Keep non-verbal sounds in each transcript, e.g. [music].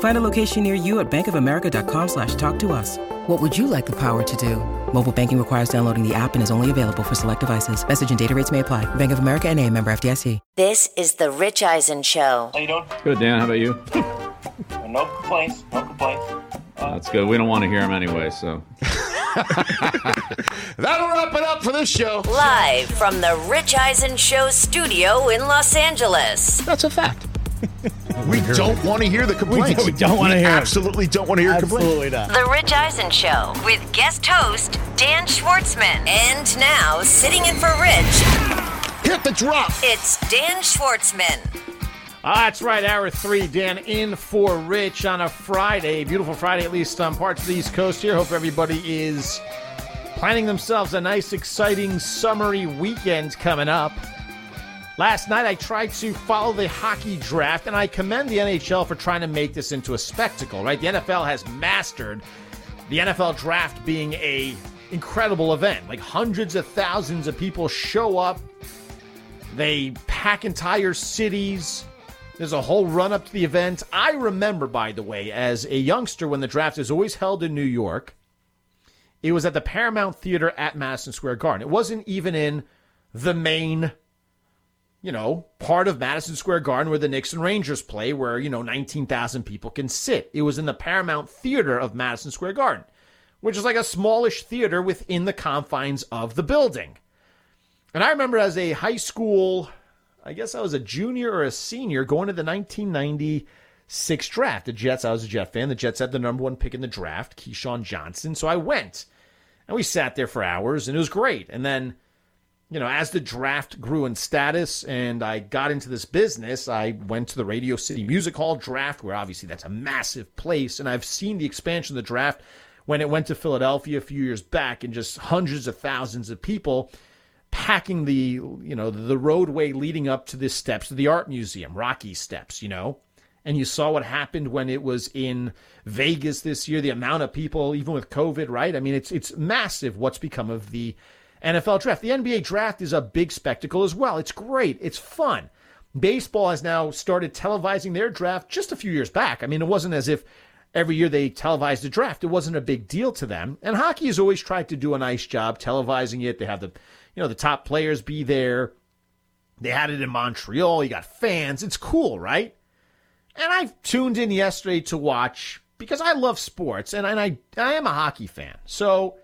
Find a location near you at bankofamerica.com slash talk to us. What would you like the power to do? Mobile banking requires downloading the app and is only available for select devices. Message and data rates may apply. Bank of America and a member FDIC. This is the Rich Eisen Show. How you doing? Good, Dan. How about you? [laughs] no complaints. No complaints. Uh, That's good. We don't want to hear them anyway, so. [laughs] That'll wrap it up for this show. Live from the Rich Eisen Show studio in Los Angeles. That's a fact. [laughs] we don't want to hear the complaints. We don't wanna hear 'em. Absolutely don't want to hear complaints. Absolutely not. The Rich Eisen Show with guest host Dan Schwartzman. And now, sitting in for Rich, Hit the drop. it's Dan Schwartzman. Ah, that's right. Hour three, Dan in for Rich on a Friday. Beautiful Friday, at least on parts of the East Coast here. Hope everybody is planning themselves a nice, exciting, summery weekend coming up. Last night, I tried to follow the hockey draft, and I commend the NHL for trying to make this into a spectacle, right? The NFL has mastered the NFL draft being a incredible event. Like hundreds of thousands of people show up. They pack entire cities. There's a whole run up to the event. I remember, by the way, as a youngster when the draft is always held in New York, it was at the Paramount Theater at Madison Square Garden. It wasn't even in the main, you know, part of Madison Square Garden where the Knicks and Rangers play, where, you know, 19,000 people can sit. It was in the Paramount Theater of Madison Square Garden, which is like a smallish theater within the confines of the building. And I remember as a high school, I guess I was a junior or a senior going to the 1996 draft. The Jets, I was a Jet fan. The Jets had the number one pick in the draft, Keyshawn Johnson. So I went and we sat there for hours and it was great. And then, you know, as the draft grew in status and I got into this business, I went to the Radio City Music Hall draft, where obviously that's a massive place. And I've seen the expansion of the draft when it went to Philadelphia a few years back and just hundreds of thousands of people packing the you know the roadway leading up to the steps of the art museum rocky steps you know and you saw what happened when it was in vegas this year the amount of people even with covid right i mean it's it's massive what's become of the nfl draft the nba draft is a big spectacle as well it's great it's fun baseball has now started televising their draft just a few years back i mean it wasn't as if every year they televised the draft it wasn't a big deal to them and hockey has always tried to do a nice job televising it they have the you know, the top players be there. They had it in Montreal. You got fans. It's cool, right? And I tuned in yesterday to watch because I love sports and, and I, I am a hockey fan. So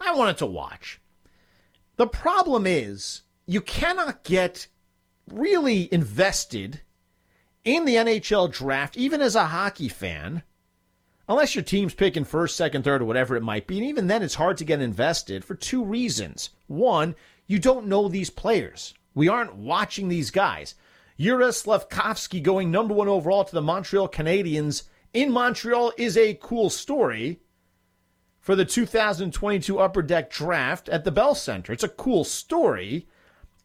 I wanted to watch. The problem is you cannot get really invested in the NHL draft, even as a hockey fan, unless your team's picking first, second, third, or whatever it might be. And even then, it's hard to get invested for two reasons. One, you don't know these players. We aren't watching these guys. Slafkovsky going number one overall to the Montreal Canadiens in Montreal is a cool story for the 2022 Upper Deck draft at the Bell Center. It's a cool story,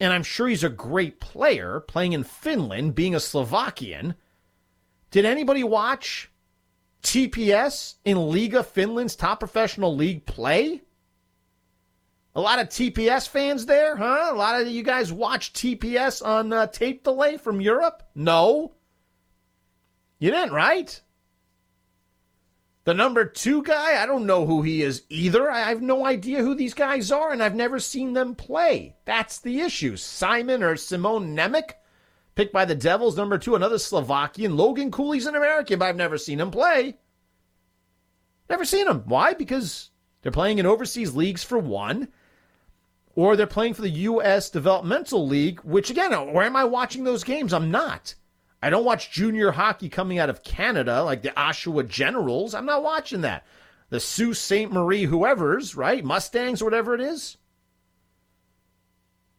and I'm sure he's a great player playing in Finland, being a Slovakian. Did anybody watch TPS in Liiga Finland's top professional league play? A lot of TPS fans there, huh? A lot of you guys watch TPS on uh, tape delay from Europe? No. You didn't, right? The number two guy, I don't know who he is either. I have no idea who these guys are, and I've never seen them play. That's the issue. Simon or Simone Nemec, picked by the Devils, number two, another Slovakian. Logan Cooley's an American, but I've never seen him play. Never seen him. Why? Because they're playing in overseas leagues for one or they're playing for the U.S. Developmental League, which again, where am I watching those games? I'm not. I don't watch junior hockey coming out of Canada like the Oshawa Generals. I'm not watching that. The Sault Ste. Marie, whoever's, right? Mustangs or whatever it is.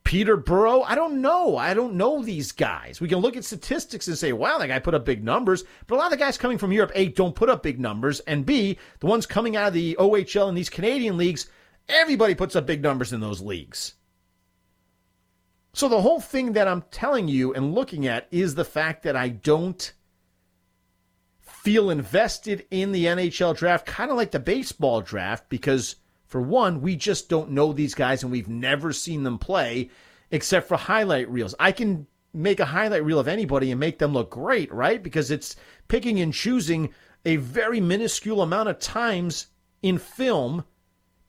Peterborough, I don't know. I don't know these guys. We can look at statistics and say, wow, that guy put up big numbers. But a lot of the guys coming from Europe, A, don't put up big numbers. And B, the ones coming out of the OHL and these Canadian leagues, everybody puts up big numbers in those leagues. So the whole thing that I'm telling you and looking at is the fact that I don't feel invested in the NHL draft, kind of like the baseball draft, because for one, we just don't know these guys and we've never seen them play except for highlight reels. I can make a highlight reel of anybody and make them look great, right? Because it's picking and choosing a very minuscule amount of times in film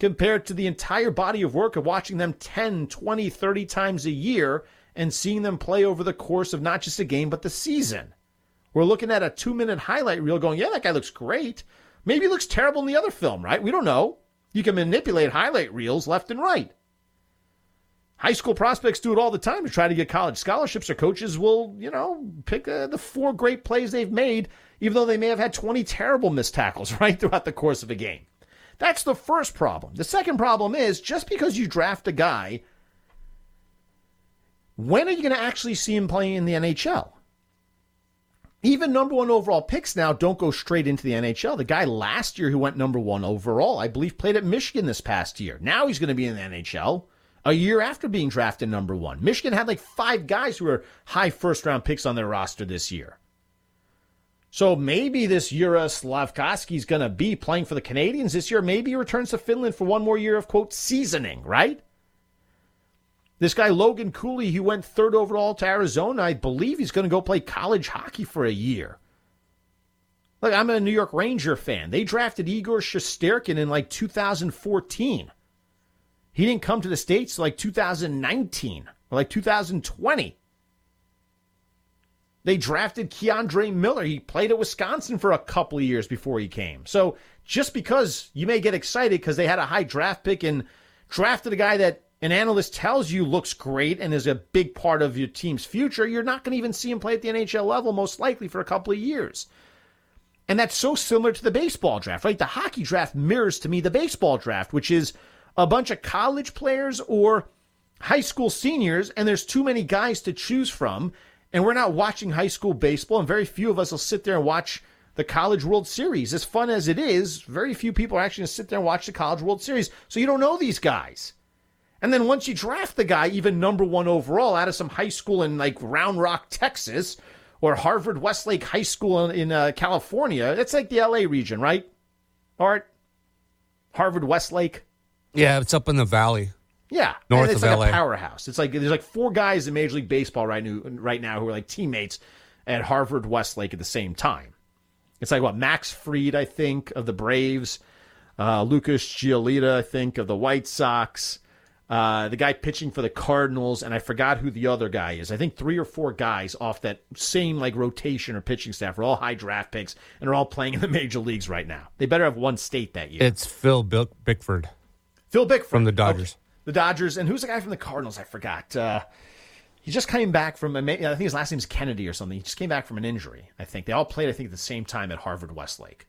compared to the entire body of work of watching them 10, 20, 30 times a year and seeing them play over the course of not just a game, but the season. We're looking at a two minute highlight reel going, yeah, that guy looks great. Maybe he looks terrible in the other film, right? We don't know. You can manipulate highlight reels left and right. High school prospects do it all the time to try to get college scholarships, or coaches will, you know, pick uh, the four great plays they've made, even though they may have had 20 terrible missed tackles, [laughs] right, throughout the course of a game. That's the first problem. The second problem is just because you draft a guy, when are you going to actually see him playing in the NHL? Even number one overall picks now don't go straight into the NHL. The guy last year who went number one overall, I believe, played at Michigan this past year. Now he's going to be in the NHL a year after being drafted number one. Michigan had like five guys who were high first round picks on their roster this year. So maybe this Juraj Slafkovsky is going to be playing for the Canadiens this year. Maybe he returns to Finland for one more year of, quote, seasoning, right? This guy, Logan Cooley, he went third overall to Arizona. I believe he's going to go play college hockey for a year. Look, I'm a New York Ranger fan. They drafted Igor Shesterkin in like 2014. He didn't come to the States like 2019 or like 2020. They drafted K'Andre Miller. He played at Wisconsin for a couple of years before he came. So just because you may get excited because they had a high draft pick and drafted a guy that an analyst tells you looks great and is a big part of your team's future, you're not going to even see him play at the NHL level, most likely for a couple of years. And that's so similar to the baseball draft, right? The hockey draft mirrors to me the baseball draft, which is a bunch of college players or high school seniors, and there's too many guys to choose from. And we're not watching high school baseball, and very few of us will sit there and watch the College World Series. As fun as it is, very few people are actually going to sit there and watch the College World Series. So you don't know these guys. And then once you draft the guy, even number one overall, out of some high school in like Round Rock, Texas, or Harvard Westlake High School in, in uh, California, it's like the LA region, right? Art? Harvard Westlake? Yeah, it's up in the valley. Yeah, north and it's of like LA. a powerhouse. It's like there's like four guys in Major League Baseball right now, right now who are like teammates at Harvard Westlake at the same time. It's like what Max Fried, I think, of the Braves, uh, Lucas Giolito, I think, of the White Sox, uh, the guy pitching for the Cardinals, and I forgot who the other guy is. I think three or four guys off that same like rotation or pitching staff are all high draft picks and are all playing in the major leagues right now. They better have won state that year. It's Phil Bickford Phil Bickford from the Dodgers. Okay. The Dodgers, and who's the guy from the Cardinals? I forgot. Uh, he just came back from. I think his last name's Kennedy or something. He just came back from an injury. I think they all played. I think at the same time at Harvard Westlake.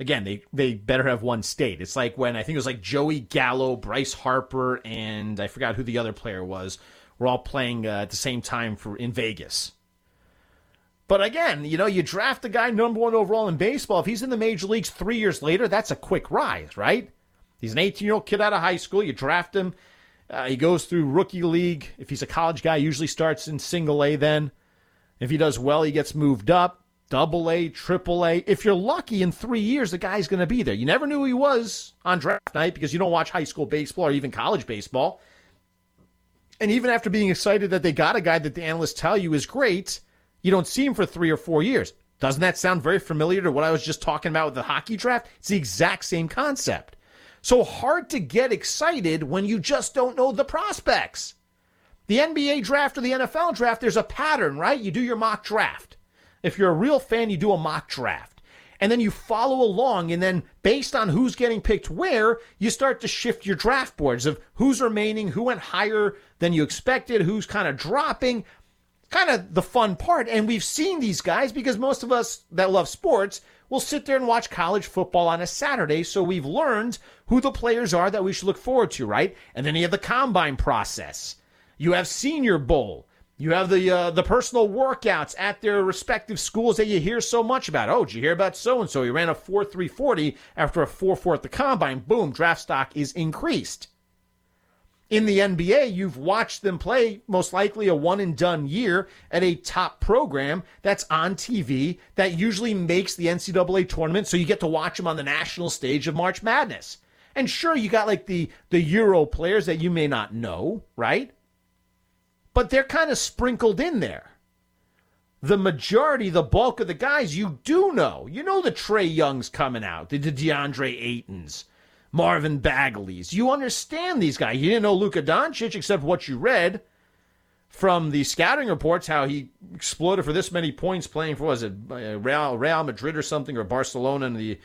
Again, they they better have won state. It's like when I think it was like Joey Gallo, Bryce Harper, and I forgot who the other player was. Were all playing uh, at the same time for in Vegas. But again, you know, you draft a guy number one overall in baseball. If he's in the major leagues three years later, that's a quick rise, right? He's an 18 year old kid out of high school. You draft him. Uh, he goes through rookie league. If he's a college guy, usually starts in single A then. If he does well, he gets moved up. Double A, triple A. If you're lucky, in three years, the guy's going to be there. You never knew who he was on draft night because you don't watch high school baseball or even college baseball. And even after being excited that they got a guy that the analysts tell you is great, you don't see him for three or four years. Doesn't that sound very familiar to what I was just talking about with the hockey draft? It's the exact same concept. So hard to get excited when you just don't know the prospects. The NBA draft or the NFL draft, there's a pattern, right? You do your mock draft. If you're a real fan, you do a mock draft. And then you follow along, and then based on who's getting picked where, you start to shift your draft boards of who's remaining, who went higher than you expected, who's kind of dropping. Kind of the fun part. And we've seen these guys because most of us that love sports will sit there and watch college football on a Saturday. So we've learned who the players are that we should look forward to, right? And then you have the combine process. You have Senior Bowl. You have the uh, the personal workouts at their respective schools that you hear so much about. Oh, did you hear about so and so? He ran a four three forty after a four four at the combine. Boom, draft stock is increased. In the NBA, you've watched them play most likely a one and done year at a top program that's on TV that usually makes the NCAA tournament, so you get to watch them on the national stage of March Madness. And sure, you got like the the Euro players that you may not know, right? but they're kind of sprinkled in there. The majority, the bulk of the guys you do know. You know the Trey Youngs coming out, the DeAndre Aytons, Marvin Bagleys. You understand these guys. You didn't know Luka Doncic except what you read from the scouting reports, how he exploded for this many points playing for was it Real Real Madrid or something or Barcelona in the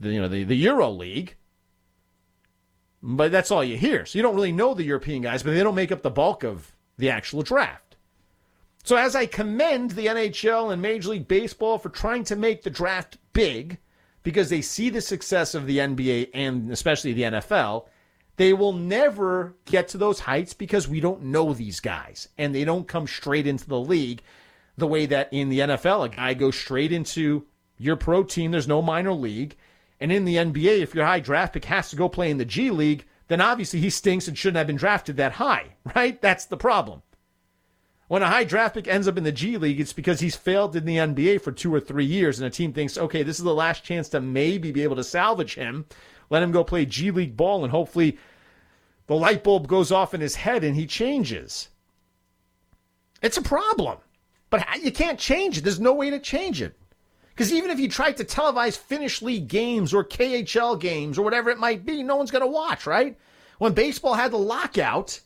you know the, the Euro League. But that's all you hear. So you don't really know the European guys, but they don't make up the bulk of the actual draft. So, as I commend the NHL and Major League Baseball for trying to make the draft big because they see the success of the NBA and especially the NFL, they will never get to those heights because we don't know these guys and they don't come straight into the league the way that in the NFL, a guy goes straight into your pro team, there's no minor league. And in the NBA, if your high draft pick has to go play in the G League, then obviously he stinks and shouldn't have been drafted that high, [laughs] right? That's the problem. When a high draft pick ends up in the G League, it's because he's failed in the NBA for two or three years, and a team thinks, okay, this is the last chance to maybe be able to salvage him. Let him go play G League ball, and hopefully the light bulb goes off in his head and he changes. It's a problem, but you can't change it. There's no way to change it. Because even if you tried to televise Finnish League games or KHL games or whatever it might be, no one's going to watch, right? When baseball had the lockout,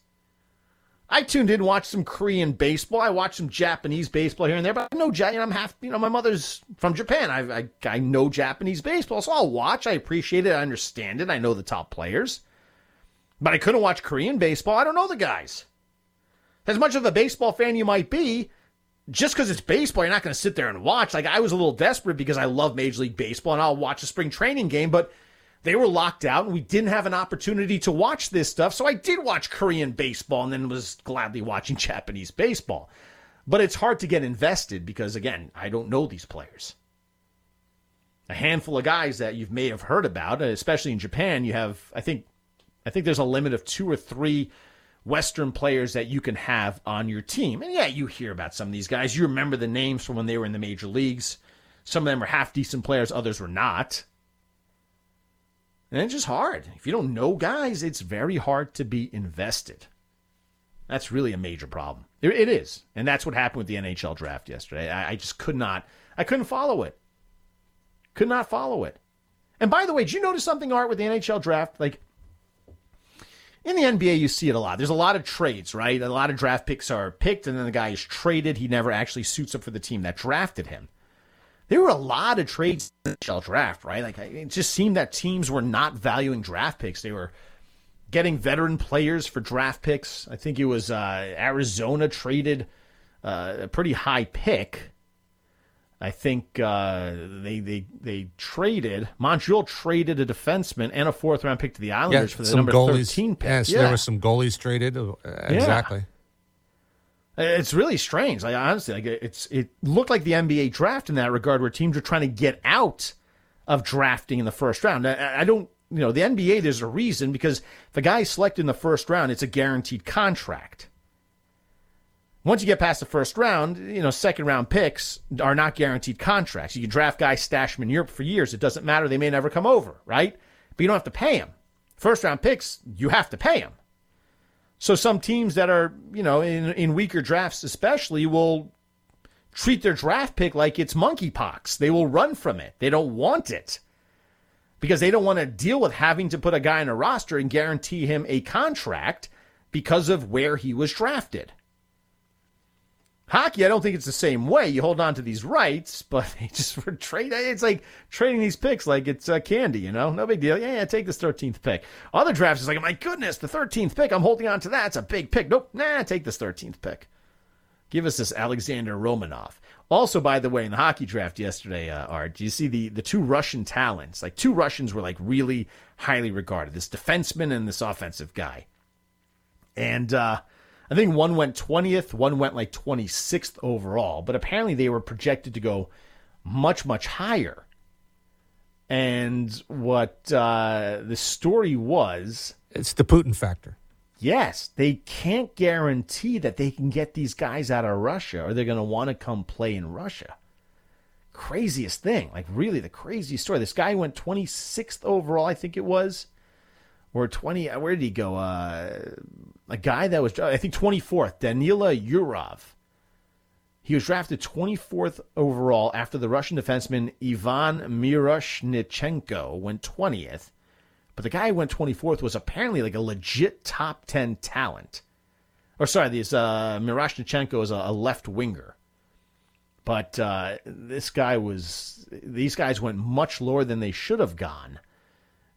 I tuned in, watched some Korean baseball. I watched some Japanese baseball here and there, but I know, know, I'm half, you know, my mother's from Japan. I, I, I know Japanese baseball, so I'll watch. I appreciate it. I understand it. I know the top players. But I couldn't watch Korean baseball. I don't know the guys. As much of a baseball fan you might be, just because it's baseball, you're not going to sit there and watch. Like I was a little desperate because I love Major League Baseball and I'll watch a spring training game, but they were locked out and we didn't have an opportunity to watch this stuff. So I did watch Korean baseball and then was gladly watching [laughs] Japanese baseball. But it's hard to get invested because again, I don't know these players. A handful of guys that you may have heard about, uh, especially in Japan, you have I think I think there's a limit of 2 or 3 Western players that you can have on your team. And yeah, you hear about some of these guys. You remember the names from when they were in the major leagues. Some of them are half decent players, others were not. And it's just hard. If you don't know guys, it's very hard to be invested. That's really a major problem. it is. And that's what happened with the NHL draft yesterday. I, just could not, I couldn't follow it. Could not follow it. And by the way, did you notice something, Art, with the NHL draft? Like, in the NBA, you see it a lot. There's a lot of trades, right? A lot of draft picks are picked, and then the guy is traded. He never actually suits up for the team that drafted him. There were a lot of trades in the NHL draft, right? Like it just seemed that teams were not valuing draft picks. They were getting veteran players for draft picks. I think it was uh, Arizona traded uh, a pretty high pick I think uh, they they they traded Montreal traded a defenseman and a fourth round pick to the Islanders yeah, for the number goalies, thirteen pick. Yes, yeah. there were some goalies traded. Uh, exactly. It's really strange. Like honestly, like it's it looked like the NBA draft in that regard, where teams are trying to get out of drafting in the first round. I, I don't, you know, the NBA. There's a reason because if a selected in the first round, it's a guaranteed contract. Once you get past the first round, you know, second round picks are not guaranteed contracts. You can draft guys, stash them in Europe for years. It doesn't matter. They may never come over, right? But you don't have to pay them. First round picks, you have to pay them. So some teams that are, you know, in, in weaker drafts especially will treat their draft pick like it's monkeypox. They will run from it. They don't want it because they don't want to deal with having to put a guy in a roster and guarantee him a contract because of where he was drafted. Hockey, I don't think it's the same way. You hold on to these rights, but [laughs] they just trade. It's like trading these picks like it's uh, candy, you know? No big deal. Yeah, yeah, take this 13th pick. Other drafts is like, my goodness, the 13th pick. I'm holding on to that. It's a big pick. Nope, nah, take this 13th pick. Give us this Alexander Romanov. Also, by the way, in the hockey draft yesterday, uh, Art, do you see the the two Russian talents? Like two Russians were like really highly regarded. This defenseman and this offensive guy. And uh, I think one went 20th, one went like 26th overall, but apparently they were projected to go much, much higher. And what uh, the story was. It's the Putin factor. Yes, they can't guarantee that they can get these guys out of Russia or they're going to want to come play in Russia. Craziest thing, like really the craziest story. This guy went 26th overall, I think it was, or 20. Uh, where did he go? Uh, a guy that was, I think, 24th, Danila Yurov. He was drafted 24th overall after the Russian defenseman Ivan Miroshnichenko went 20th. But the guy who went 24th was apparently like a legit top 10 talent. Or sorry, this uh, Miroshnichenko is a, a left winger. But uh, this guy was, these guys went much lower than they should have gone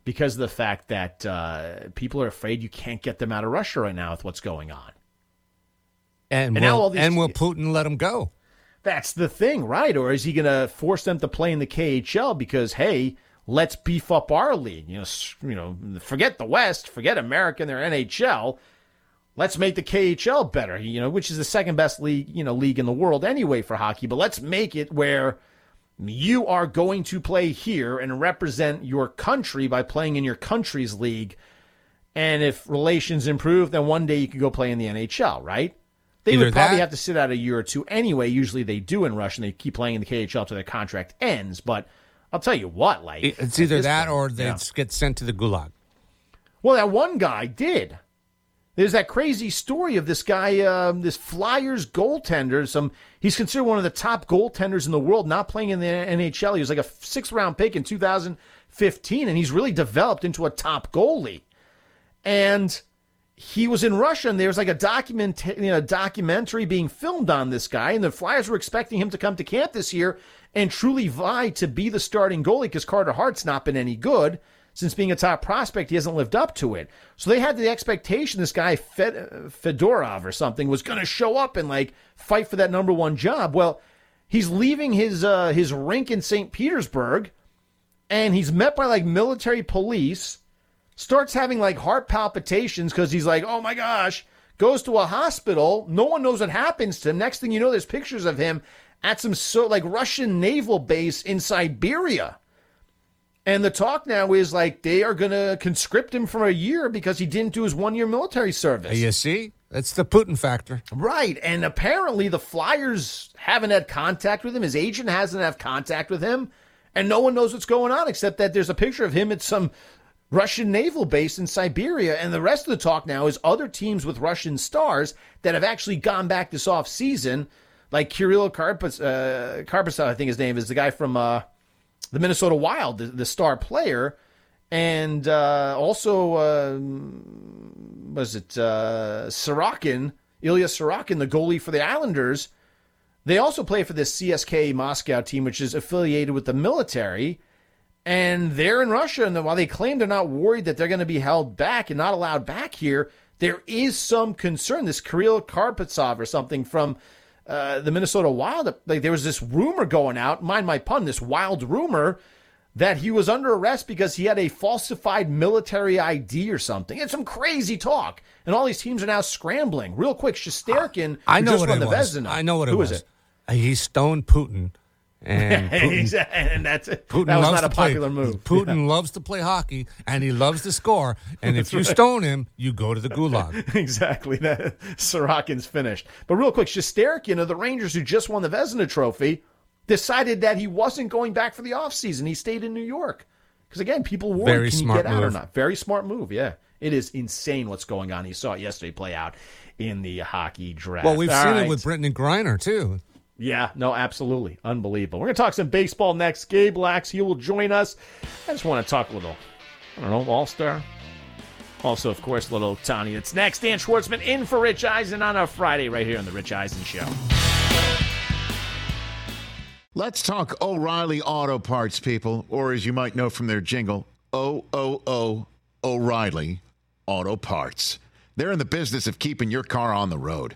because of the fact that uh, people are afraid you can't get them out of Russia right now with what's going on. And, and will, now all these, and will Putin let them go? That's the thing, right? Or is he going to force them to play in the KHL because hey, let's beef up our league? You know, you know, forget the West, forget America and their NHL. Let's make the KHL better. You know, which is the second best league, you know, league in the world anyway for hockey. But let's make it where you are going to play here and represent your country by playing in your country's league. And if relations improve, then one day you could go play in the NHL, right? They Either would probably that, have to sit out a year or two anyway. Usually they do in Russia. And they keep playing in the KHL till their contract ends. But I'll tell you what, like it's either that point, or they yeah. get sent to the gulag. Well, that one guy did. There's that crazy story of this guy, um, this Flyers goaltender. Some he's considered one of the top goaltenders in the world, not playing in the NHL. He was like a sixth round pick in 2015, and he's really developed into a top goalie. And he was in Russia, and there was like a document, you know, documentary being filmed on this guy, and the Flyers were expecting him to come to camp this year and truly vie to be the starting goalie because Carter Hart's not been any good since being a top prospect, he hasn't lived up to it. So they had the expectation this guy Fed, Fedorov or something was going to show up and like fight for that number one job. Well, he's leaving his uh, his rink in St. Petersburg, and he's met by like military police. Starts having like heart palpitations because he's like, oh my gosh. Goes to a hospital. No one knows what happens to him. Next thing you know, there's pictures of him at some so like Russian naval base in Siberia. And the talk now is like they are going to conscript him for a year because he didn't do his one year military service. You see? That's the Putin factor. Right. And apparently the Flyers haven't had contact with him. His agent hasn't had contact with him. And no one knows what's going on except that there's a picture of him at some Russian naval base in Siberia. And the rest of the talk now is other teams with Russian stars that have actually gone back this off season, like Kirill Karpas, uh, Karpasov, I think his name is the guy from. Uh, the Minnesota Wild, the, the star player, and uh, also uh, was it uh, Sorokin, Ilya Sorokin, the goalie for the Islanders. They also play for this CSK Moscow team, which is affiliated with the military. And they're in Russia, and while they claim they're not worried that they're going to be held back and not allowed back here, there is some concern. This Kirill Karpetsov or something from uh, the Minnesota Wild, like there was this rumor going out, mind my pun, this wild rumor that he was under arrest because he had a falsified military ID or something. It's some crazy talk. And all these teams are now scrambling. Real quick, Shesterkin, I know just what won it the was. Vezina. I know what it Who was. is it? He stoned Putin and [laughs] Putin, and that's it. Putin that was not a play- popular move. Putin Yeah. loves to play hockey and he loves to score. And [laughs] if you stone him, you go to the gulag. [laughs] exactly. That Sorokin's finished. But real quick, Shesterkin of the Rangers, who just won the Vezina Trophy, decided that he wasn't going back for the offseason. He stayed in New York. Because again, people worry, Very can you get out or not? Very smart move, yeah. It is insane what's going on. He saw it yesterday play out in the hockey draft. Well, we've All seen right. it with Brittney Griner, too. Yeah, no, absolutely. Unbelievable. We're going to talk some baseball next. Gabe Lacques, he will join us. I just want to talk a little, I don't know, All Star. Also, of course, little Tony. It's next. Dan Schwartzman in for Rich Eisen on a Friday right here on The Rich Eisen Show. Let's talk O'Reilly Auto Parts, people, or as you might know from their jingle, O O O O'Reilly Auto Parts. They're in the business of keeping your car on the road.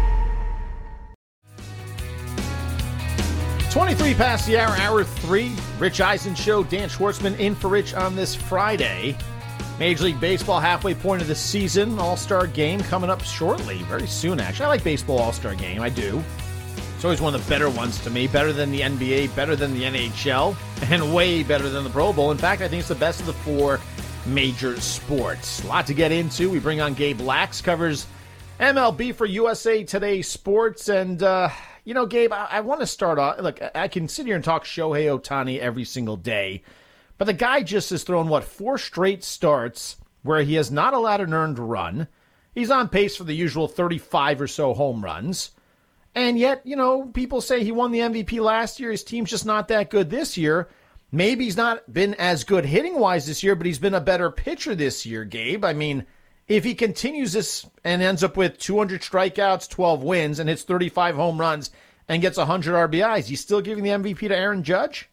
23 past the hour, hour three. Rich Eisen Show, Dan Schwartzman in for Rich on this Friday. Major League Baseball halfway point of the season. All Star game coming up shortly, very soon, actually. I like Baseball All Star game, I do. It's always one of the better ones to me. Better than the NBA, better than the NHL, and way better than the Pro Bowl. In fact, I think it's the best of the four major sports. A lot to get into. We bring on Gabe Lacques, covers MLB for USA Today Sports, and uh, you know, Gabe, I, I want to start off. Look, I can sit here and talk Shohei Ohtani every single day, but the guy just has thrown, what, four straight starts where he has not allowed an earned run. He's on pace for the usual 35 or so home runs. And yet, you know, people say he won the MVP last year. His team's just not that good this year. Maybe he's not been as good hitting wise this year, but he's been a better pitcher this year, Gabe. I mean, if he continues this and ends up with 200 strikeouts, 12 wins, and hits 35 home runs and gets 100 RBIs, he's still giving the MVP to Aaron Judge?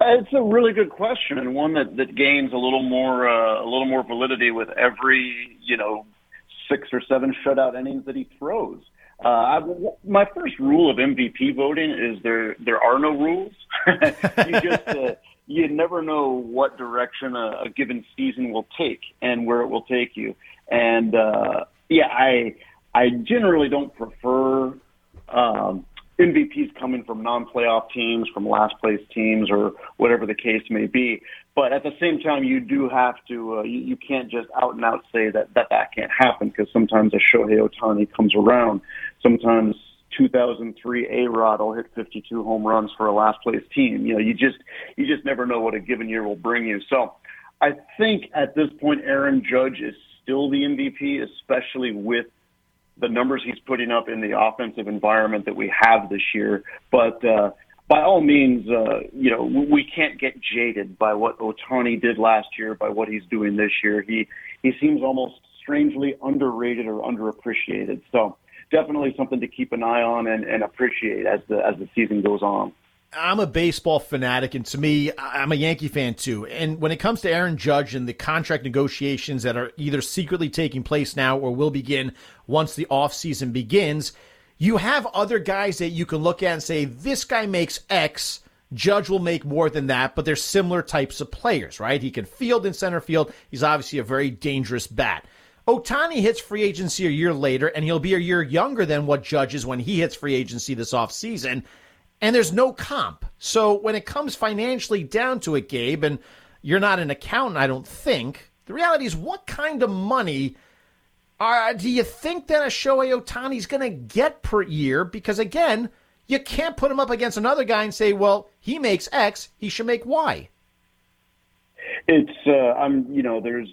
It's a really good question, and one that, that gains a little more uh, a little more validity with every you know six or seven shutout innings that he throws. Uh, I, my first rule of MVP voting is there there are no rules. [laughs] you just uh, you never know what direction a, a given season will take and where it will take you. And uh, yeah, I I generally don't prefer um, MVPs coming from non-playoff teams, from last place teams, or whatever the case may be. But at the same time, you do have to. Uh, you, you can't just out and out say that that that can't happen because sometimes a Shohei Ohtani comes around. Sometimes 2003 A Rod will hit 52 home runs for a last place team. You know, you just you just never know what a given year will bring you. So, I think at this point, Aaron Judge is still the MVP, especially with the numbers he's putting up in the offensive environment that we have this year. But uh, by all means, uh, you know, we can't get jaded by what Ohtani did last year, by what he's doing this year. He he seems almost strangely underrated or underappreciated. So definitely something to keep an eye on and, and appreciate as the as the season goes on. I'm a baseball fanatic, and to me, I'm a Yankee fan too. And when it comes to Aaron Judge and the contract negotiations that are either secretly taking place now or will begin once the offseason begins, you have other guys that you can look at and say, this guy makes X. Judge will make more than that, but they're similar types of players, right? He can field in center field. He's obviously a very dangerous bat. Ohtani hits free agency a year later, and he'll be a year younger than what Judge is when he hits free agency this offseason. And there's no comp. So when it comes financially down to it, Gabe, and you're not an accountant, I don't think, the reality is what kind of money are, do you think that a Shohei Ohtani's going to get per year? Because again, you can't put him up against another guy and say, well, he makes X, he should make Y. It's, uh, I'm, you know, there's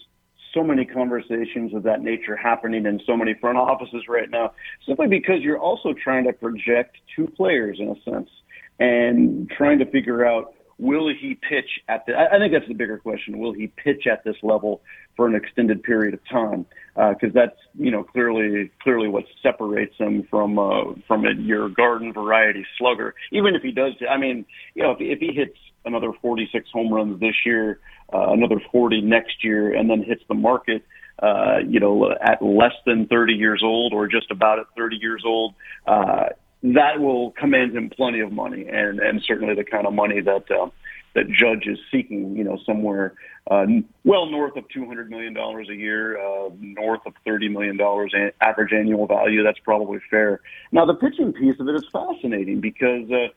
so many conversations of that nature happening in so many front offices right now, simply because you're also trying to project two players in a sense and trying to figure out will he pitch at the? I think that's the bigger question. Will he pitch at this level for an extended period of time? Because uh, that's you know clearly clearly what separates him from uh, from a, your garden variety slugger. Even if he does, I mean, you know, if, if he hits another 46 home runs this year, uh, another 40 next year, and then hits the market. Uh, you know, at less than 30 years old or just about at 30 years old, uh, that will command him plenty of money, and and certainly the kind of money that uh, that Judge is seeking. You know, somewhere uh, well north of two hundred million dollars a year, uh, north of thirty million dollars average annual value. That's probably fair. Now, the pitching piece of it is fascinating because. Uh,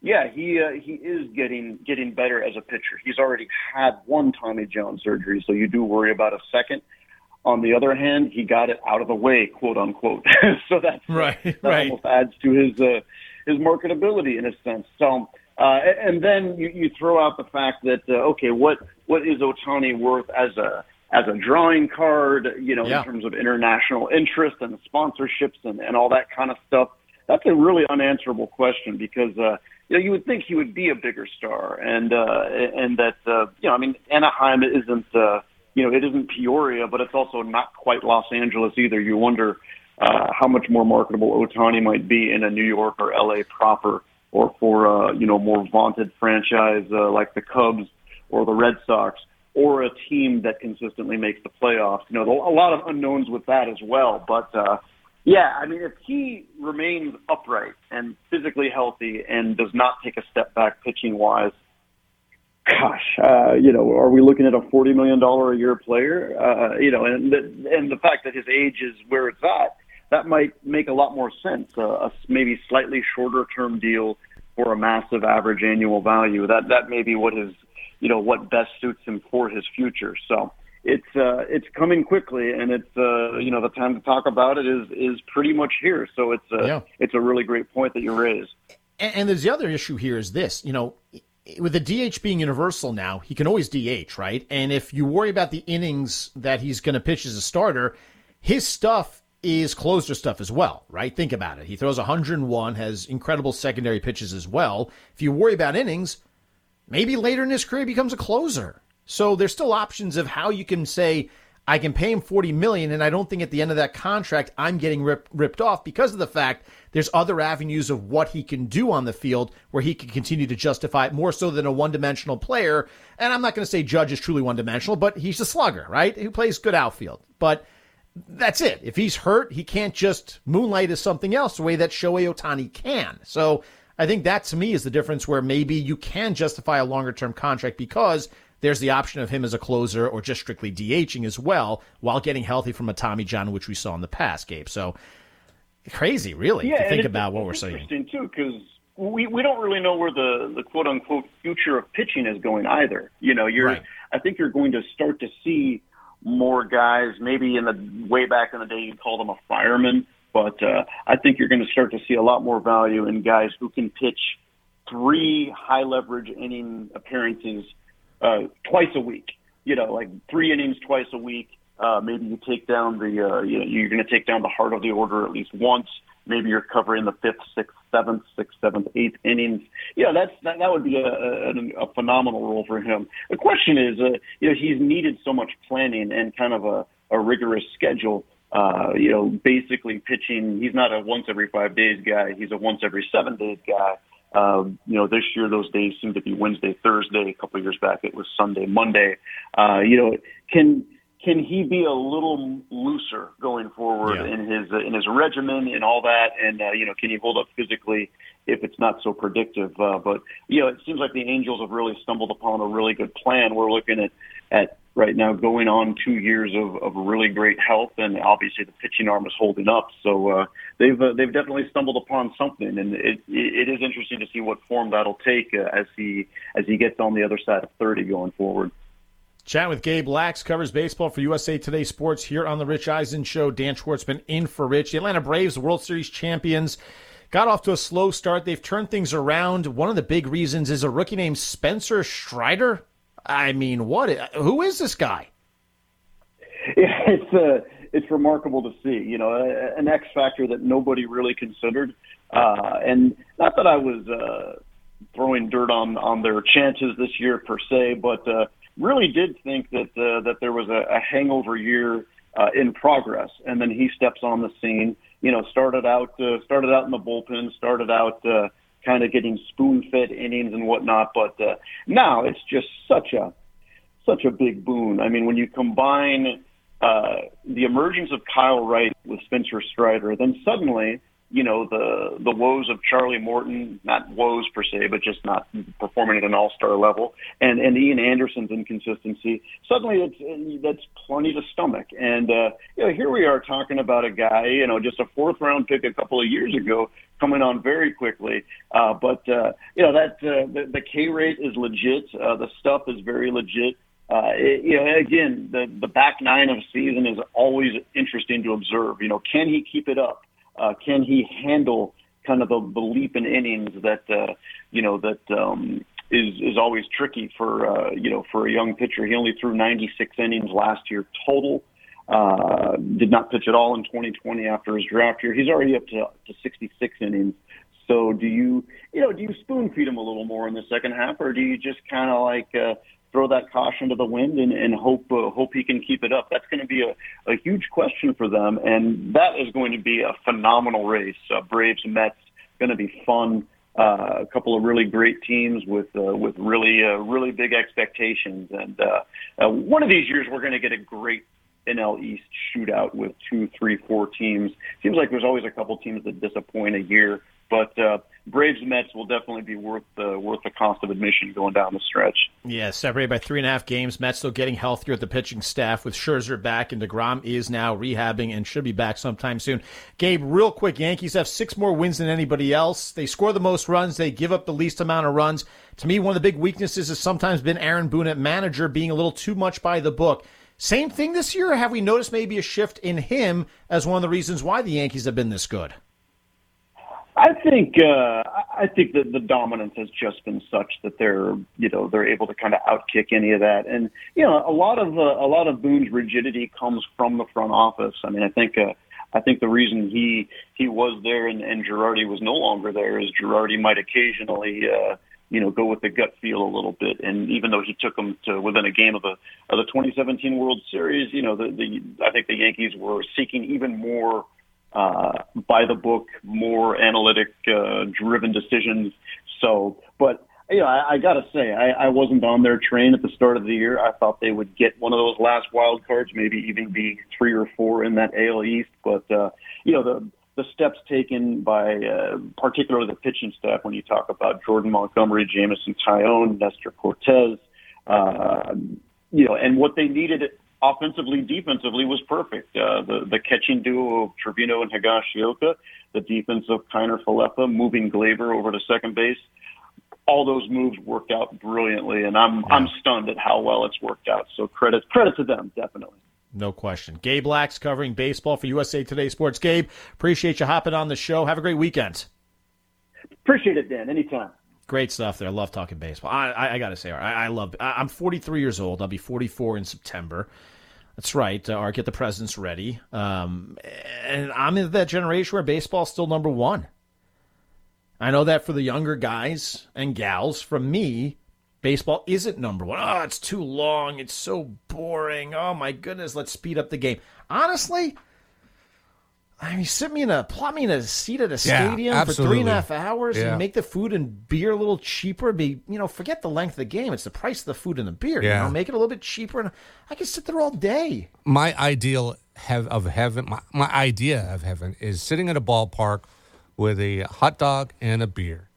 yeah, he uh, he is getting getting better as a pitcher. He's already had one Tommy John surgery, so you do worry about a second. On the other hand, he got it out of the way, quote unquote. [laughs] so that's right. That right. almost adds to his uh, his marketability in a sense. So, uh, and then you, you throw out the fact that uh, okay, what what is Ohtani worth as a as a drawing card? You know, yeah. in terms of international interest and sponsorships and and all that kind of stuff. That's a really unanswerable question because uh, you know you would think he would be a bigger star, and uh, and that uh, you know I mean Anaheim isn't. Uh, you know, it isn't Peoria, but it's also not quite Los Angeles either. You wonder uh, how much more marketable Ohtani might be in a New York or LA proper, or for a you know more vaunted franchise uh, like the Cubs or the Red Sox, or a team that consistently makes the playoffs. You know, a lot of unknowns with that as well. But uh, yeah, I mean, if he remains upright and physically healthy and does not take a step back pitching wise, gosh, uh, you know, are we looking at a forty million dollar a year player? Uh, you know, and the, and the fact that his age is where it's at, that might make a lot more sense. Uh, a maybe slightly shorter term deal for a massive average annual value. That that may be what his, you know, what best suits him for his future. So it's uh, it's coming quickly, and it's uh, you know the time to talk about it is is pretty much here. So it's a Yeah. it's a really great point that you raised. And, and there's the other issue here is this, you know, with the DH being universal now, he can always DH, right? And if you worry about the innings that he's going to pitch as a starter, his stuff is closer stuff as well, right? Think about it. He throws 101, has incredible secondary pitches as well. If you worry about innings, maybe later in his career he becomes a closer. So there's still options of how you can say I can pay him 40 million and I don't think at the end of that contract I'm getting rip, ripped off because of the fact there's other avenues of what he can do on the field where he can continue to justify it more so than a one-dimensional player. And I'm not going to say Judge is truly one-dimensional, but he's a slugger, right? Who plays good outfield. But that's it. If he's hurt, he can't just moonlight as something else the way that Shohei Ohtani can. So I think that to me is the difference where maybe you can justify a longer term contract because there's the option of him as a closer or just strictly DHing as well while getting healthy from a Tommy John, which we saw in the past, Gabe. So crazy, really, Yeah, to think about what we're it's saying. Interesting too, because we we don't really know where the the quote unquote future of pitching is going either. You know, you're Right. I think you're going to start to see more guys. Maybe in the way back in the day, you call them a fireman, but uh, I think you're going to start to see a lot more value in guys who can pitch three high leverage inning appearances uh, twice a week. You know, like three innings twice a week. Uh, maybe you take down the, uh, you know, you're going to take down the heart of the order at least once. Maybe you're covering the fifth, sixth, seventh, sixth, seventh, eighth innings. Yeah, that's that, that would be a, a, a phenomenal role for him. The question is, uh, you know, he's needed so much planning and kind of a, a rigorous schedule. Uh, you know, basically pitching. He's not a once every five days guy. He's a once every seven days guy. Um, you know, this year those days seem to be Wednesday, Thursday. A couple of years back it was Sunday, Monday. Uh, you know, can can he be a little looser going forward Yeah. in his uh, in his regimen and all that? And uh, you know, can he hold up physically if it's not so predictive? Uh, but you know, it seems like the Angels have really stumbled upon a really good plan. We're looking at at right now going on two years of, of really great health, and obviously the pitching arm is holding up. So uh, they've uh, they've definitely stumbled upon something, and it it is interesting to see what form that'll take uh, as he as he gets on the other side of thirty going forward. Chat with Gabe Lacques, covers baseball for USA Today Sports here on the Rich Eisen Show. Dan Schwartzman in for Rich. The Atlanta Braves, World Series champions, got off to a slow start. They've turned things around. One of the big reasons is a rookie named Spencer Strider. I mean, what? Who is this guy? [laughs] It's uh, it's remarkable to see. You know, a- an X factor that nobody really considered. Uh, and not that I was, uh, throwing dirt on on their chances this year per se, but uh, really did think that uh, that there was a, a hangover year uh, in progress, and then he steps on the scene. You know, started out uh, started out in the bullpen, started out uh, kind of getting spoon fed innings and whatnot, but uh, now it's just such a such a big boon. I mean, when you combine uh, the emergence of Kyle Wright with Spencer Strider, then suddenly you know the the woes of Charlie Morton, not woes per se, but just not performing at an all star level, and and Ian Anderson's inconsistency. Suddenly, it's that's plenty to stomach. And uh, you know, here we are talking about a guy, you know, just a fourth round pick a couple of years ago, coming on very quickly. Uh, but uh, you know that uh, the, the K rate is legit. Uh, the stuff is very legit. Uh, it, you know, again, the the back nine of season is always interesting to observe. You know, can he keep it up? Uh, can he handle kind of the, the leap in innings that uh, you know that um, is is always tricky for uh, you know for a young pitcher. He only threw 96 innings last year total. Uh, did not pitch at all in 2020 after his draft year. He's already up to, to 66 innings. So do you, you know, do you spoon feed him a little more in the second half, or do you just kind of like uh, throw that caution to the wind and, and hope uh, hope he can keep it up. That's going to be a, a huge question for them, and that is going to be a phenomenal race. Uh, Braves Mets going to be fun. Uh, a couple of really great teams with uh, with really uh, really big expectations, and uh, uh, one of these years we're going to get a great NL East shootout with two, three, four teams. Seems like there's always a couple teams that disappoint a year. But uh, Braves Mets will definitely be worth the worth the cost of admission going down the stretch. Yeah, separated by three and a half games. Mets still getting healthier at the pitching staff with Scherzer back, and Degrom is now rehabbing and should be back sometime soon. Gabe, real quick, Yankees have six more wins than anybody else. They score the most runs. They give up the least amount of runs. To me, one of the big weaknesses has sometimes been Aaron Boone at manager being a little too much by the book. Same thing this year. have we noticed maybe a shift in him as one of the reasons why the Yankees have been this good? I think uh, I think that the dominance has just been such that they're you know they're able to kind of outkick any of that, and you know a lot of uh, a lot of Boone's rigidity comes from the front office. I mean, I think uh, I think the reason he he was there and, and Girardi was no longer there is Girardi might occasionally uh, you know go with the gut feel a little bit, and even though he took them to within a game of the of the 2017 World Series, you know the the I think the Yankees were seeking even more uh, by the book, more analytic uh, driven decisions. So, but you know, I, I got to say, I, I wasn't on their train at the start of the year. I thought they would get one of those last wild cards, maybe even be three or four in that AL East. But uh, you know, the the steps taken by uh, particularly the pitching staff when you talk about Jordan Montgomery, Jameson Taillon, Nestor Cortes, uh, you know, and what they needed offensively, defensively was perfect. Uh, the the catching duo of Trevino and Higashioka, the defense of Kiner Falefa, moving Gleyber over to second base. All those moves worked out brilliantly, and I'm yeah. I'm stunned at how well it's worked out. So credit credit to them, definitely. No question. Gabe Lacques covering baseball for USA Today Sports. Gabe, appreciate you hopping on the show. Have a great weekend. Appreciate it, Dan. Anytime. Great stuff there. I love talking baseball. I, I, I got to say, I, I love. I, am 43 years old. I'll be 44 in September. That's right. Uh, Art, get the presents ready. Um, and I'm in that generation where baseball's still number one. I know that for the younger guys and gals, from me, baseball isn't number one. Oh, it's too long. It's so boring. Oh my goodness, let's speed up the game. Honestly, I mean, sit me in a plot me in a seat at a stadium yeah, for three and a half hours yeah. and make the food and beer a little cheaper. Be you know, forget the length of the game; it's the price of the food and the beer. Yeah. You know, make it a little bit cheaper, and I can sit there all day. My ideal have of heaven, my, my idea of heaven is sitting at a ballpark with a hot dog and a beer.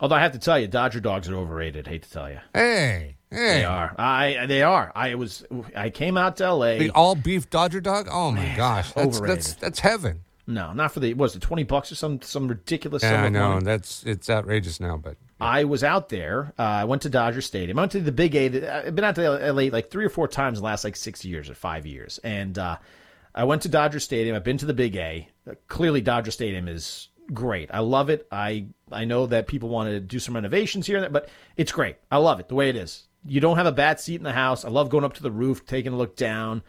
Although I have to tell you, Dodger dogs are overrated. Hate to tell you. Hey, hey. they are. I they are. I was. I came out to L.A. The all beef Dodger dog. Oh my Man, gosh, that's, overrated. That's that's heaven. No, not for the. Was it twenty bucks or some some ridiculous? Yeah, I know that's it's outrageous now. But yeah. I was out there. Uh, I went to Dodger Stadium. I went to the Big A. I've been out to LA like three or four times in the last like six years or five years, and uh, I went to Dodger Stadium. I've been to the Big A. clearly, Dodger Stadium is great. I love it. I I know that people want to do some renovations here, but it's great. I love it the way it is. You don't have a bad seat in the house. I love going up to the roof, taking a look down.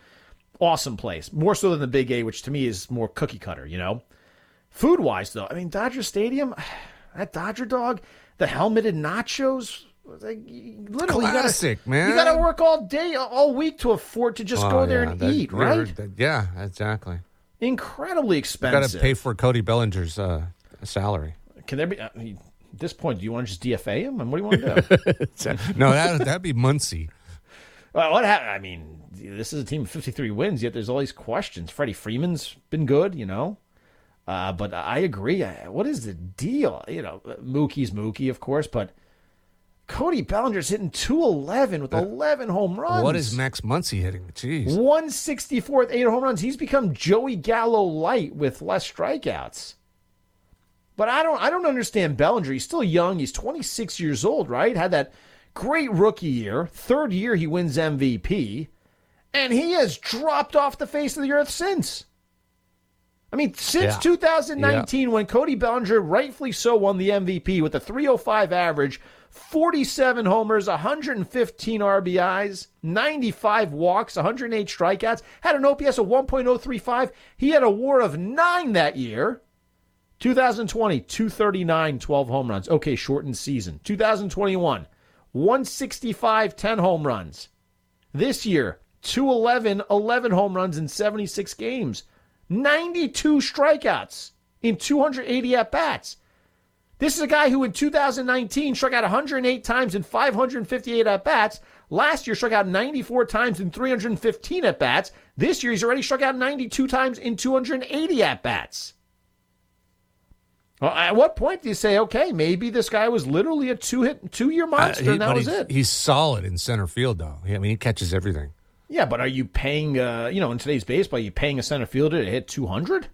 Awesome place. More so than the Big A, which to me is more cookie cutter, you know? Food wise, though, I mean, Dodger Stadium, [sighs] that Dodger dog, the helmeted nachos. Like, literally, Classic, you gotta, man. You got to work all day, all week to afford to just Oh, go there yeah, and that- eat, right? that- yeah, exactly. Incredibly You expensive. got to pay for Cody Bellinger's uh, salary. Can there be? I mean, at this point, do you want to just DFA him? And what do you want to do? [laughs] no, that that'd be Muncy. Well, what happened? I mean, this is a team of 53 wins, yet there's all these questions. Freddie Freeman's been good, you know. Uh, but I agree. What is the deal? You know, Mookie's Mookie, of course, but Cody Bellinger's hitting 211 with 11 home runs. What is Max Muncy hitting? Jeez. 164 with eight home runs. He's become Joey Gallo light with less strikeouts. But I don't I don't understand Bellinger. He's still young. He's 26 years old, right? Had that great rookie year. Third year he wins MVP. And he has dropped off the face of the earth since. I mean, since Yeah. 2019, when Cody Bellinger rightfully so won the MVP with a 305 average, 47 homers, 115 RBIs, 95 walks, 108 strikeouts, had an OPS of 1.035. He had a WAR of nine that year. 2020, 239, 12 home runs. Okay, shortened season. 2021, 165, 10 home runs. This year, 211, 11 home runs in 76 games. 92 strikeouts in 280 at bats. This is a guy who in 2019 struck out 108 times in 558 at bats. Last year struck out 94 times in 315 at bats. This year he's already struck out 92 times in 280 at bats. Well, at what point do you say, okay, maybe this guy was literally a two hit, two year Uh, monster, he- and that was it? He's solid in center field, though. I mean, he catches everything. Yeah, but are you paying, uh, you know, in today's baseball, are you paying a center fielder to hit 200?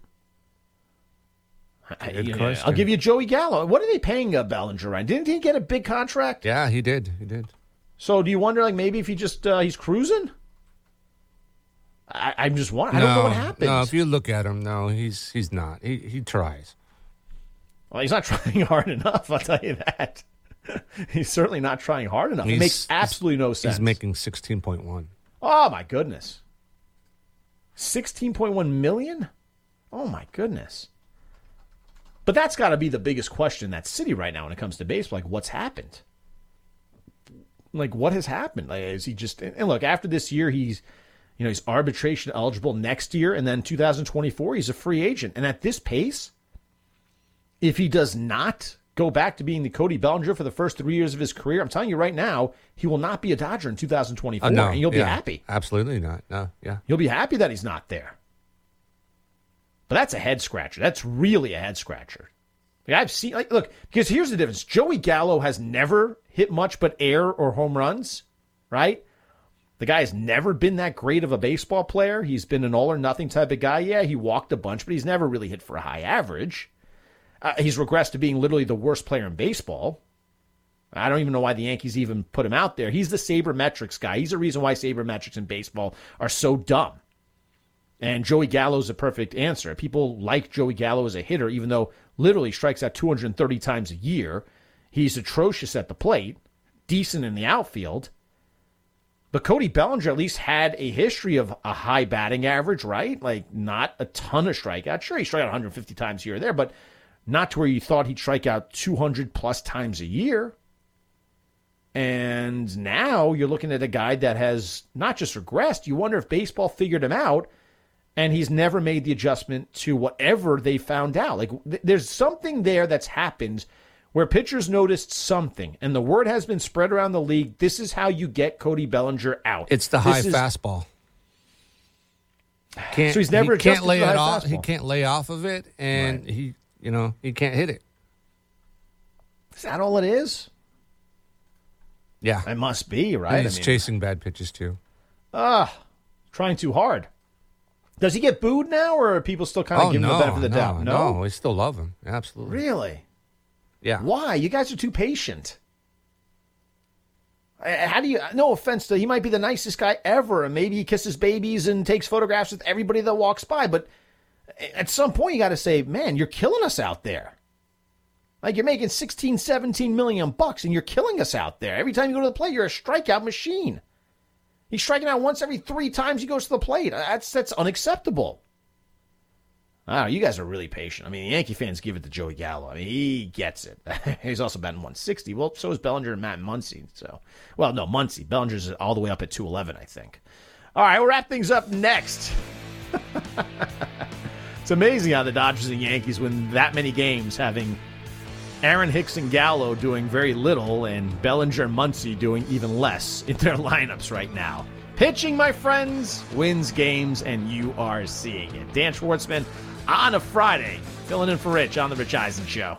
You know, I'll give you Joey Gallo. What are they paying uh, Bellinger right? Didn't he get a big contract? Yeah, he did. He did. So do you wonder, like, maybe if he just uh, he's cruising? I, I'm just wondering. I don't know what happens. No, if you look at him, no, he's he's not. He he tries. Well, he's not [laughs] trying hard enough. I'll tell you that. [laughs] he's certainly not trying hard enough. it makes absolutely no sense. He's making sixteen point one. Oh my goodness. 16.1 million? Oh my goodness. But that's got to be the biggest question in that city right now when it comes to baseball. Like, what's happened? Like, what has happened? Like, is he just. And look, after this year, he's. You know, he's arbitration eligible next year, and then 2024, he's a free agent. And at this pace, if he does not go back to being the Cody Bellinger for the first three years of his career, I'm telling you right now, he will not be a Dodger in 2024, Uh, no, and you'll be yeah, happy. Absolutely not. No, yeah. You'll be happy that he's not there. But that's a head scratcher. That's really a head scratcher. Like I've seen, like, look, because here's the difference: Joey Gallo has never hit much but air or home runs, right? The guy has never been that great of a baseball player. He's been an all or nothing type of guy. Yeah, he walked a bunch, but he's never really hit for a high average. Uh, he's regressed to being literally the worst player in baseball. I don't even know why the Yankees even put him out there. He's the sabermetrics guy. He's the reason why sabermetrics in baseball are so dumb. And Joey Gallo's a perfect answer. People like Joey Gallo as a hitter, even though literally strikes out 230 times a year. He's atrocious at the plate, decent in the outfield. But Cody Bellinger at least had a history of a high batting average, right? Like not a ton of strikeouts. Sure, he struck out 150 times here or there, but not to where you thought he'd strike out 200 plus times a year. And now you're looking at a guy that has not just regressed, you wonder if baseball figured him out and he's never made the adjustment to whatever they found out. Like th- there's something there that's happened where pitchers noticed something and the word has been spread around the league. This is how you get Cody Bellinger out. It's the This high is- fastball. So he's never he can't lay it off. He can't lay off of it, and he, you know, he can't hit it. Is that all it is? Yeah, It must be, right? And he's I mean- chasing bad pitches too. Ah, trying too hard. Does he get booed now, or are people still kind of oh giving no, him the benefit of the no, doubt? no, we still love him. Absolutely. Really? Yeah. Why? You guys are too patient. Uh, How do you? No offense to he might be the nicest guy ever, and maybe he kisses babies and takes photographs with everybody that walks by. But at some point, you got to say, man, you're killing us out there. Like you're making 16, 17 million bucks, and you're killing us out there. Every time you go to the plate, you're a strikeout machine. He's striking out once every three times he goes to the plate. Uh, that's that's unacceptable. Oh, you guys are really patient. I mean, the Yankee fans give it to Joey Gallo. I mean, he gets it. [laughs] He's also batting 160. Well, so is Bellinger and Max Muncy. So, well, no, Muncy. Bellinger's all the way up at 211, I think. All right, we'll wrap things up next. [laughs] it's amazing how the Dodgers and Yankees win that many games, having Aaron Hicks and Gallo doing very little and Bellinger and Muncy doing even less in their [laughs] lineups right now. Pitching, my friends, wins games, and you are seeing it. Dan Schwartzman on a Friday, filling in for Rich on The Rich Eisen Show.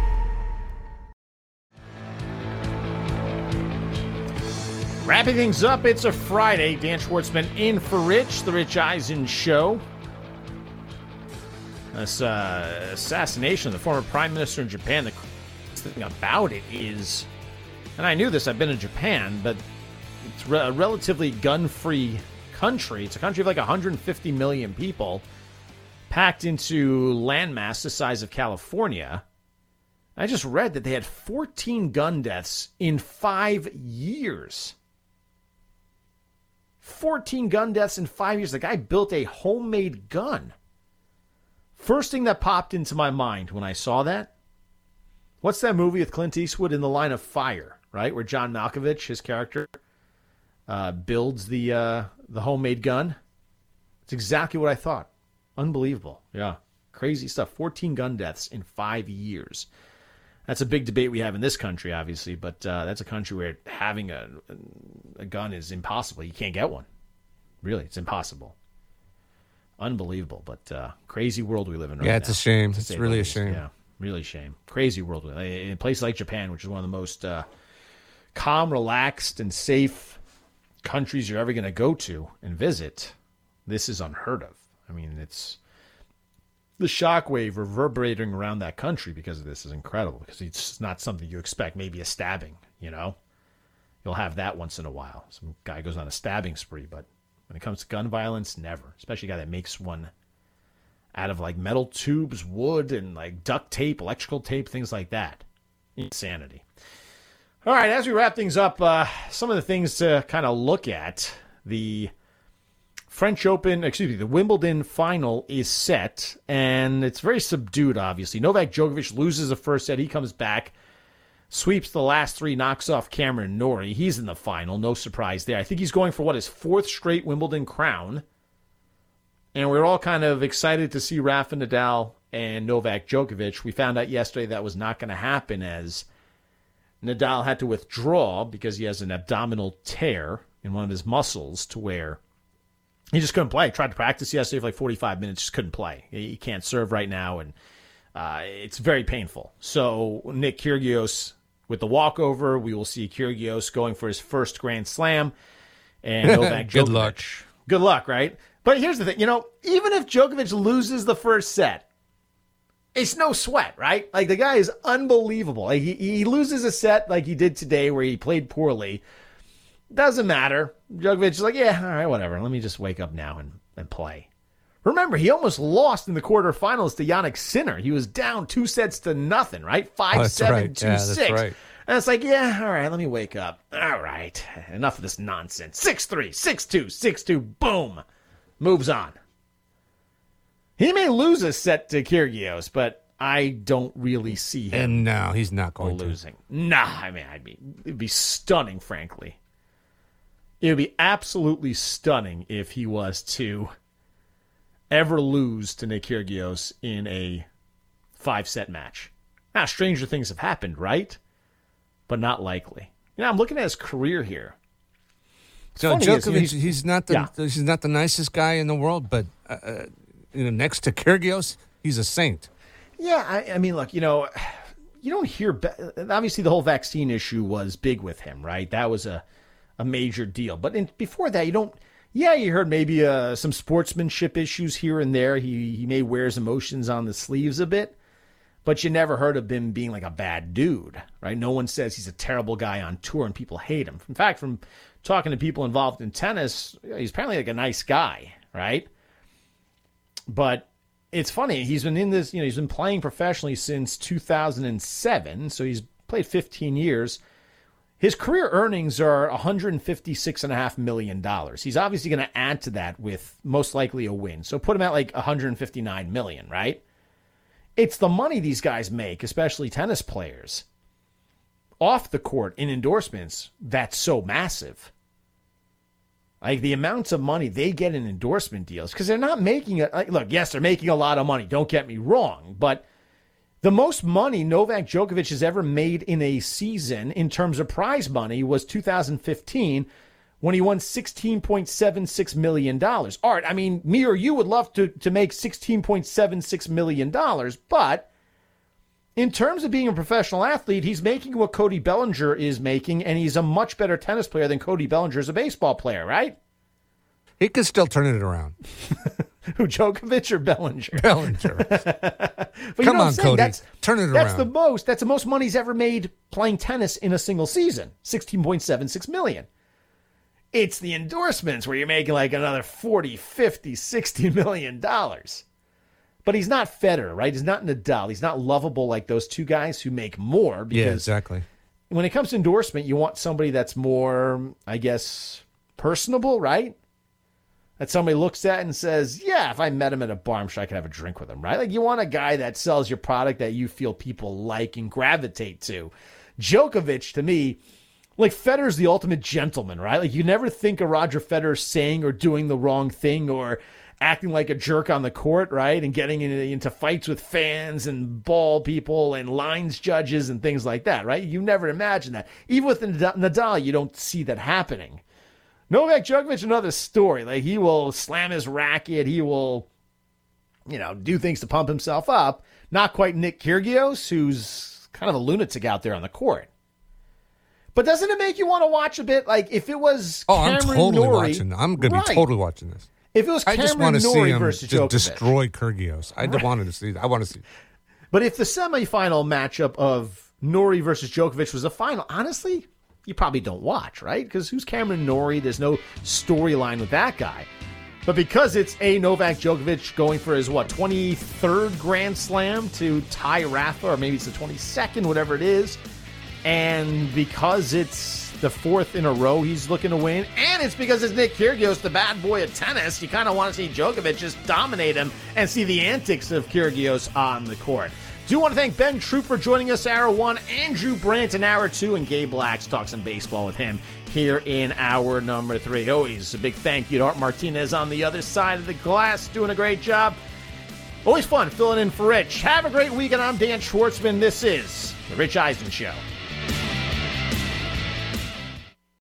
Wrapping things up, it's a Friday. Dan Schwartzman in for Rich, the Rich Eisen Show. This uh, assassination of the former prime minister in Japan, the thing about it is, and I knew this, I've been in Japan, but it's a relatively gun free country. It's a country of like 150 million people, packed into landmass the size of California. I just read that they had 14 gun deaths in five years. 14 gun deaths in five years. The guy built a homemade gun. First thing that popped into my mind when I saw that what's that movie with Clint Eastwood in the line of fire, right? Where John Malkovich, his character, uh, builds the, uh, the homemade gun. It's exactly what I thought. Unbelievable. Yeah. Crazy stuff. 14 gun deaths in five years. That's a big debate we have in this country, obviously, but uh, that's a country where having a, a gun is impossible. You can't get one. Really, it's impossible. Unbelievable, but uh, crazy world we live in right Yeah, it's now, a shame. It's really a shame. Yeah, really a shame. Crazy world. in. In a place like Japan, which is one of the most uh, calm, relaxed, and safe countries you're ever going to go to and visit, this is unheard of. I mean, it's the shockwave reverberating around that country because of this is incredible because it's not something you expect. Maybe a stabbing, you know, you'll have that once in a while. Some guy goes on a stabbing spree, but when it comes to gun violence, never. Especially a guy that makes one out of like metal tubes, wood, and like duct tape, electrical tape, things like that. Insanity. All right, as we wrap things up, uh, some of the things to kind of look at the French Open, excuse me, the Wimbledon final is set, and it's very subdued, obviously. Novak Djokovic loses the first set. He comes back, sweeps the last three, knocks off Cameron Norrie. He's in the final. No surprise there. I think he's going for what his fourth straight Wimbledon crown. And we're all kind of excited to see Rafa Nadal and Novak Djokovic. We found out yesterday that was not going to happen as Nadal had to withdraw because he has an abdominal tear in one of his muscles to where he just couldn't play. Tried to practice yesterday for like 45 minutes, just couldn't play. He can't serve right now, and uh, it's very painful. So Nick Kyrgios with the walkover, we will see Kyrgios going for his first Grand Slam, and [laughs] Novak Good luck. Good luck, right? But here's the thing, you know, even if Djokovic loses the first set, it's no sweat, right? Like the guy is unbelievable. Like he, he loses a set like he did today where he played poorly. Doesn't matter. Djokovic is like, yeah, all right, whatever. Let me just wake up now and, and play. Remember, he almost lost in the quarterfinals to Jannik Sinner. He was down two sets to nothing, right? Oh, Five, Oh, seven, right. two, Yeah, six. right. And it's like, yeah, all right, let me wake up. All right, enough of this nonsense. Six three, six two, six two. Boom, moves on. He may lose a set to Kyrgios, but I don't really see him And no, he's not going to. losing. Nah, I mean, I'd be it'd be stunning, frankly. It would be absolutely stunning if he was to ever lose to Nick Kyrgios in a five set match. Now, stranger things have happened, right? But not likely. You know, I'm looking at his career here. So funny is, you know, Djokovic, he's, not the Yeah. he's not the nicest guy in the world, but uh, uh, you know, next to Kyrgios, he's a saint. Yeah, I, I mean, look, you know, you don't hear. Obviously, the whole vaccine issue was big with him, right? That was a a major deal. But in, before that, you don't. Yeah, you heard maybe uh, some sportsmanship issues here and there. He he may wear his emotions on the sleeves a bit, but you never heard of him being like a bad dude, right? No one says he's a terrible guy on tour and people hate him. In fact, from talking to people involved in tennis, he's apparently like a nice guy, right? But it's funny. He's been in this, you know, he's been playing professionally since 2007. So he's played 15 years. His career earnings are $156.5 million. He's obviously going to add to that with most likely a win. So put him at like 159 million, right? It's the money these guys make, especially tennis players, off the court in endorsements that's so massive. Like the amounts of money they get in endorsement deals, because they're not making it. Like, look, yes, they're making a lot of money. Don't get me wrong, but the most money Novak Djokovic has ever made in a season in terms of prize money was 2015 when he won $16.76 million. Art, I mean, me or you would love to, to make $16.76 million, but in terms of being a professional athlete, he's making what Cody Bellinger is making, and he's a much better tennis player than Cody Bellinger is a baseball player, right? He could still turn it around. [laughs] [laughs] Who, Djokovic or Bellinger? Bellinger. [laughs] but you Come know what on. Cody. That's, Turn it that's around. the most. That's the most money he's ever made playing tennis in a single season. Sixteen point seven six million. It's the endorsements where you're making like another 40, 50, 60 million dollars. But he's not Federer, right? He's not Nadal. He's not lovable like those two guys who make more. Because yeah, exactly. when it comes to endorsement, you want somebody that's more, I guess, personable, right? That somebody looks at and says, "Yeah, if I met him at a bar, I'm sure I could have a drink with him." Right? Like you want a guy that sells your product that you feel people like and gravitate to. Djokovic, to me, like Federer's the ultimate gentleman, right? Like you never think of Roger Federer saying or doing the wrong thing or acting like a jerk on the court, right? And getting into, into fights with fans and ball people and lines judges and things like that, right? You never imagine that. Even with Nadal, you don't see that happening. Novak Djokovic, another story. Like he will slam his racket, he will, you know, do things to pump himself up. Not quite Nick Kyrgios, who's kind of a lunatic out there on the court. But doesn't it make you want to watch a bit? Like if it was Oh, Cameron I'm totally Norrie, watching. I'm going to be totally watching this. If it was I just Cameron want to see him versus Djokovic. destroy Kyrgios. I Right. wanted to see. I want to see. But if the semifinal matchup of Norrie versus Djokovic was a final, honestly, you probably don't watch, right? Because who's Cameron Norrie? There's no storyline with that guy. But because it's a Novak Djokovic going for his what 23rd Grand Slam to tie Rafa, or maybe it's the 22nd, whatever it is, and because it's the fourth in a row he's looking to win, and it's because it's Nick Kyrgios, the bad boy of tennis, you kind of want to see Djokovic just dominate him and see the antics of Kyrgios on the court. Do want to thank Ben Troop for joining us hour one, Andrew Brandt in hour two, and Gabe Lacques talks some baseball with him here in hour number three. Oh, Always a big thank you to Art Martinez on the other side of the glass, doing a great job. Always fun filling in for Rich. Have a great weekend. I'm Dan Schwartzman. This is The Rich Eisen Show.